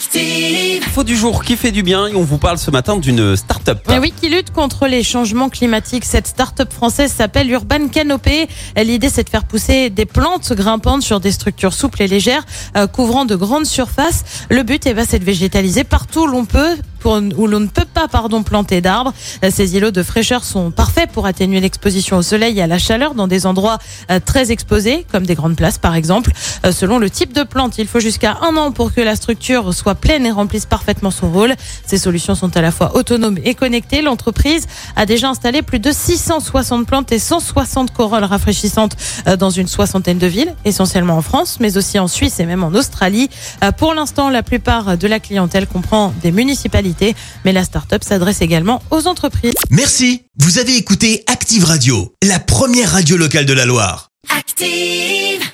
Active. Info du jour qui fait du bien et on vous parle ce matin d'une start-up. Mais oui, qui lutte contre les changements climatiques. Cette start-up française s'appelle Urban Canopé. L'idée, c'est de faire pousser des plantes grimpantes sur des structures souples et légères, euh, couvrant de grandes surfaces. Le but, eh ben, c'est de végétaliser partout où l'on peut, pour, où l'on ne peut pas, pardon, planter d'arbres. Euh, Ces îlots de fraîcheur sont parfaits pour atténuer l'exposition au soleil et à la chaleur dans des endroits euh, très exposés, comme des grandes places, par exemple. Euh, Selon le type de plante, il faut jusqu'à un an pour que la structure soit pleine et remplisse parfaitement son rôle. Ces solutions sont à la fois autonomes et connectées. L'entreprise a déjà installé plus de 660 plantes et 160 corolles rafraîchissantes euh, dans une soixantaine de villes, essentiellement en France, mais aussi en Suisse et même en Australie. Euh, Pour l'instant, la plupart de la clientèle comprend des municipalités, mais la start-up s'adresse également aux entreprises. Merci, vous avez écouté Active Radio, la première radio locale de la Loire. Active.